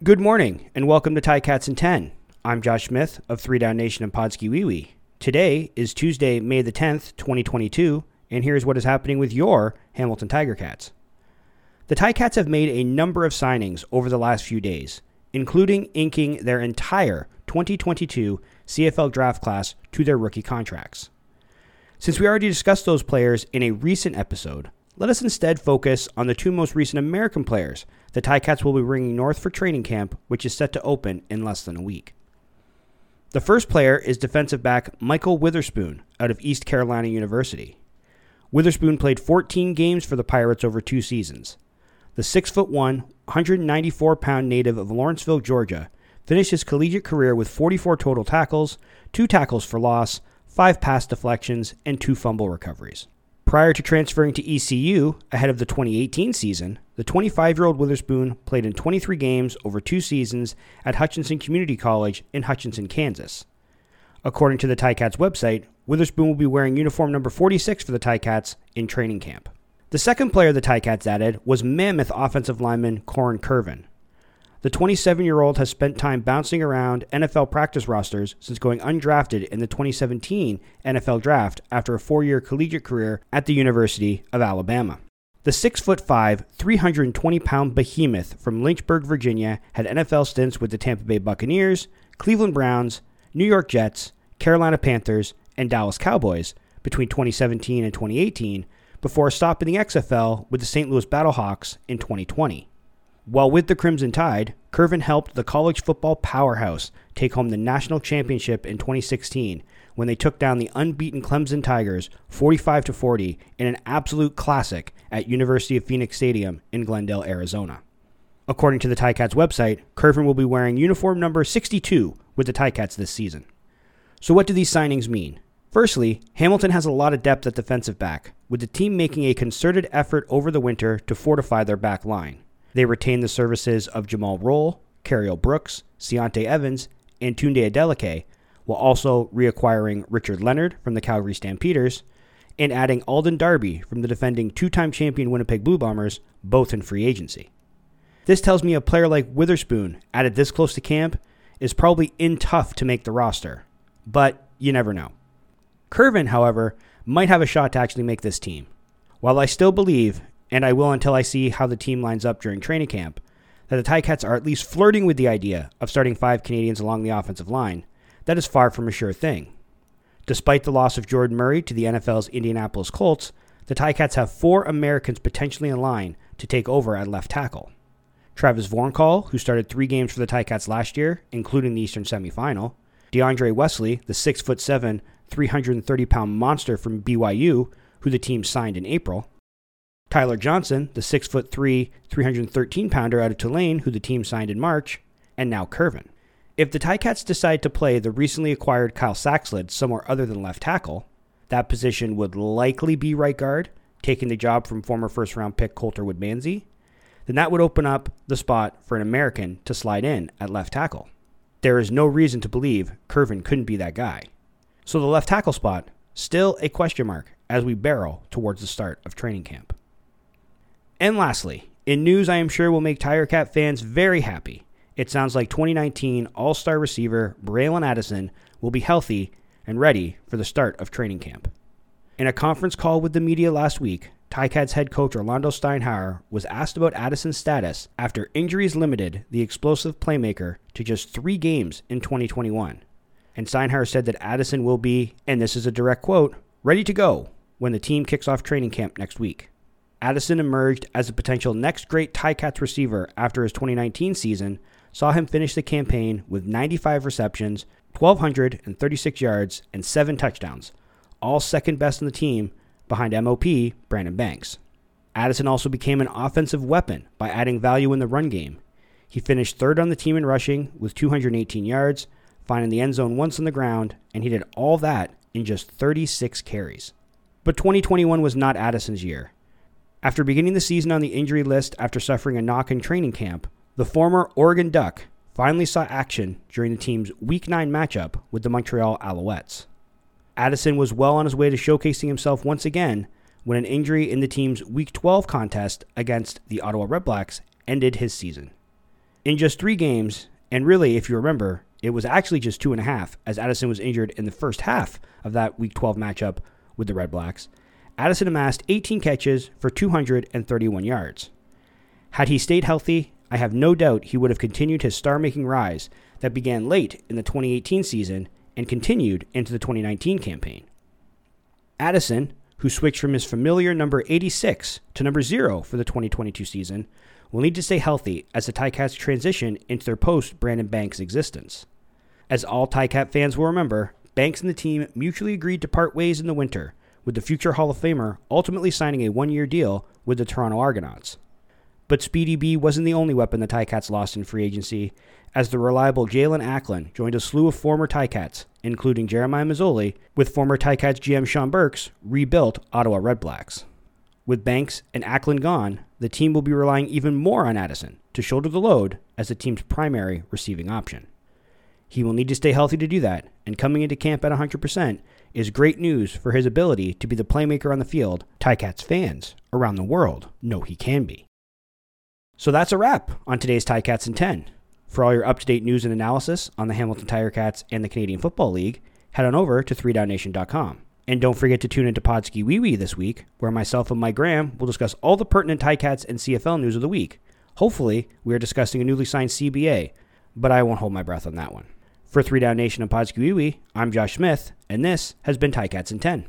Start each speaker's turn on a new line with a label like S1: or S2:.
S1: Good morning and welcome to Ticats in 10. I'm Josh Smith of 3 Down Nation and Podski Wee Wee. Today is Tuesday, May the 10th, 2022, and here's what is happening with your Hamilton Tiger Cats. The Ticats have made a number of signings over the last few days, including inking their entire 2022 CFL draft class to their rookie contracts. Since we already discussed those players in a recent episode, let us instead focus on the two most recent American players the Ticats will be bringing north for training camp, which is set to open in less than a week. The first player is defensive back Michael Witherspoon out of East Carolina University. Witherspoon played 14 games for the Pirates over two seasons. The 6'1, 194 pound native of Lawrenceville, Georgia, finished his collegiate career with 44 total tackles, two tackles for loss, five pass deflections, and two fumble recoveries. Prior to transferring to ECU ahead of the 2018 season, the 25 year old Witherspoon played in 23 games over two seasons at Hutchinson Community College in Hutchinson, Kansas. According to the Ticats website, Witherspoon will be wearing uniform number 46 for the Ticats in training camp. The second player the Ticats added was Mammoth offensive lineman Korren Kirven. The 27 year old has spent time bouncing around NFL practice rosters since going undrafted in the 2017 NFL Draft after a four year collegiate career at the University of Alabama. The 6'5, 320 pound behemoth from Lynchburg, Virginia had NFL stints with the Tampa Bay Buccaneers, Cleveland Browns, New York Jets, Carolina Panthers, and Dallas Cowboys between 2017 and 2018 before a stop in the XFL with the St. Louis Battlehawks in 2020. While with the Crimson Tide, Kirven helped the college football powerhouse take home the national championship in 2016 when they took down the unbeaten Clemson Tigers 45 to 40 in an absolute classic at University of Phoenix Stadium in Glendale, Arizona. According to the Ticats website, Kirven will be wearing uniform number 62 with the Ticats this season. So what do these signings mean? Firstly, Hamilton has a lot of depth at defensive back, with the team making a concerted effort over the winter to fortify their back line. They retain the services of Jumal Rolle, Cariel Brooks, Ciante Evans, and Tunde Adeleke, while also reacquiring Richard Leonard from the Calgary Stampeders and adding Alden Darby from the defending two time champion Winnipeg Blue Bombers, both in free agency. This tells me a player like Witherspoon, added this close to camp, is probably in tough to make the roster, but you never know. Kirven, however, might have a shot to actually make this team. While I still believe and I will until I see how the team lines up during training camp, that the Ticats are at least flirting with the idea of starting five Canadians along the offensive line, that is far from a sure thing. Despite the loss of Jordan Murray to the NFL's Indianapolis Colts, the Ticats have four Americans potentially in line to take over at left tackle. Travis Vornkahl, who started three games for the Ticats last year, including the Eastern semifinal, DeAndre Wesley, the 6'7, 330 pound monster from BYU, who the team signed in April, Tyler Johnson, the 6'3, 313 pounder out of Tulane, who the team signed in March, and now Kirven. If the Ticats decide to play the recently acquired Kyle Saxelid somewhere other than left tackle, that position would likely be right guard, taking the job from former first round pick Coulter Woodmansey. Then that would open up the spot for an American to slide in at left tackle. There is no reason to believe Kirven couldn't be that guy. So the left tackle spot, still a question mark as we barrel towards the start of training camp. And lastly, in news I am sure will make Tiger Cat fans very happy, it sounds like 2019 All Star receiver Bralon Addison will be healthy and ready for the start of training camp. In a conference call with the media last week, Ticats head coach Orlando Steinauer was asked about Addison's status after injuries limited the explosive playmaker to just three games in 2021. And Steinauer said that Addison will be, and this is a direct quote, ready to go when the team kicks off training camp next week. Addison emerged as a potential next great Ticats receiver after his 2019 season, saw him finish the campaign with 95 receptions, 1,236 yards, and 7 touchdowns, all second best in the team behind MOP Brandon Banks. Addison also became an offensive weapon by adding value in the run game. He finished third on the team in rushing with 218 yards, finding the end zone once on the ground, and he did all that in just 36 carries. But 2021 was not Addison's year. After beginning the season on the injury list after suffering a knock in training camp, the former Oregon Duck finally saw action during the team's Week 9 matchup with the Montreal Alouettes. Addison was well on his way to showcasing himself once again when an injury in the team's Week 12 contest against the Ottawa Redblacks ended his season. In just three games, and really, if you remember, it was actually just two and a half, as Addison was injured in the first half of that Week 12 matchup with the Red Blacks. Addison amassed 18 catches for 231 yards. Had he stayed healthy, I have no doubt he would have continued his star making rise that began late in the 2018 season and continued into the 2019 campaign. Addison, who switched from his familiar number 86 to number 0 for the 2022 season, will need to stay healthy as the Ticats transition into their post Brandon Banks existence. As all Ticat fans will remember, Banks and the team mutually agreed to part ways in the winter, with the future Hall of Famer ultimately signing a one year deal with the Toronto Argonauts. But Speedy B wasn't the only weapon the Ticats lost in free agency, as the reliable Jaelon Acklin joined a slew of former Ticats, including Jeremiah Masoli, with former Ticats GM Shawn Burke's, rebuilt Ottawa Redblacks. With Banks and Acklin gone, the team will be relying even more on Addison to shoulder the load as the team's primary receiving option. He will need to stay healthy to do that, and coming into camp at 100% is great news for his ability to be the playmaker on the field Ticats fans around the world know he can be. So that's a wrap on today's Ticats in 10. For all your up to date news and analysis on the Hamilton Tiger Cats and the Canadian Football League, head on over to 3downnation.com. And don't forget to tune into Podski Wee Wee this week, where myself and Mike Graham will discuss all the pertinent Ticats and CFL news of the week. Hopefully, we are discussing a newly signed CBA, but I won't hold my breath on that one. For 3 Down Nation and Podski Wee Wee, I'm Josh Smith, and this has been Ticats in 10.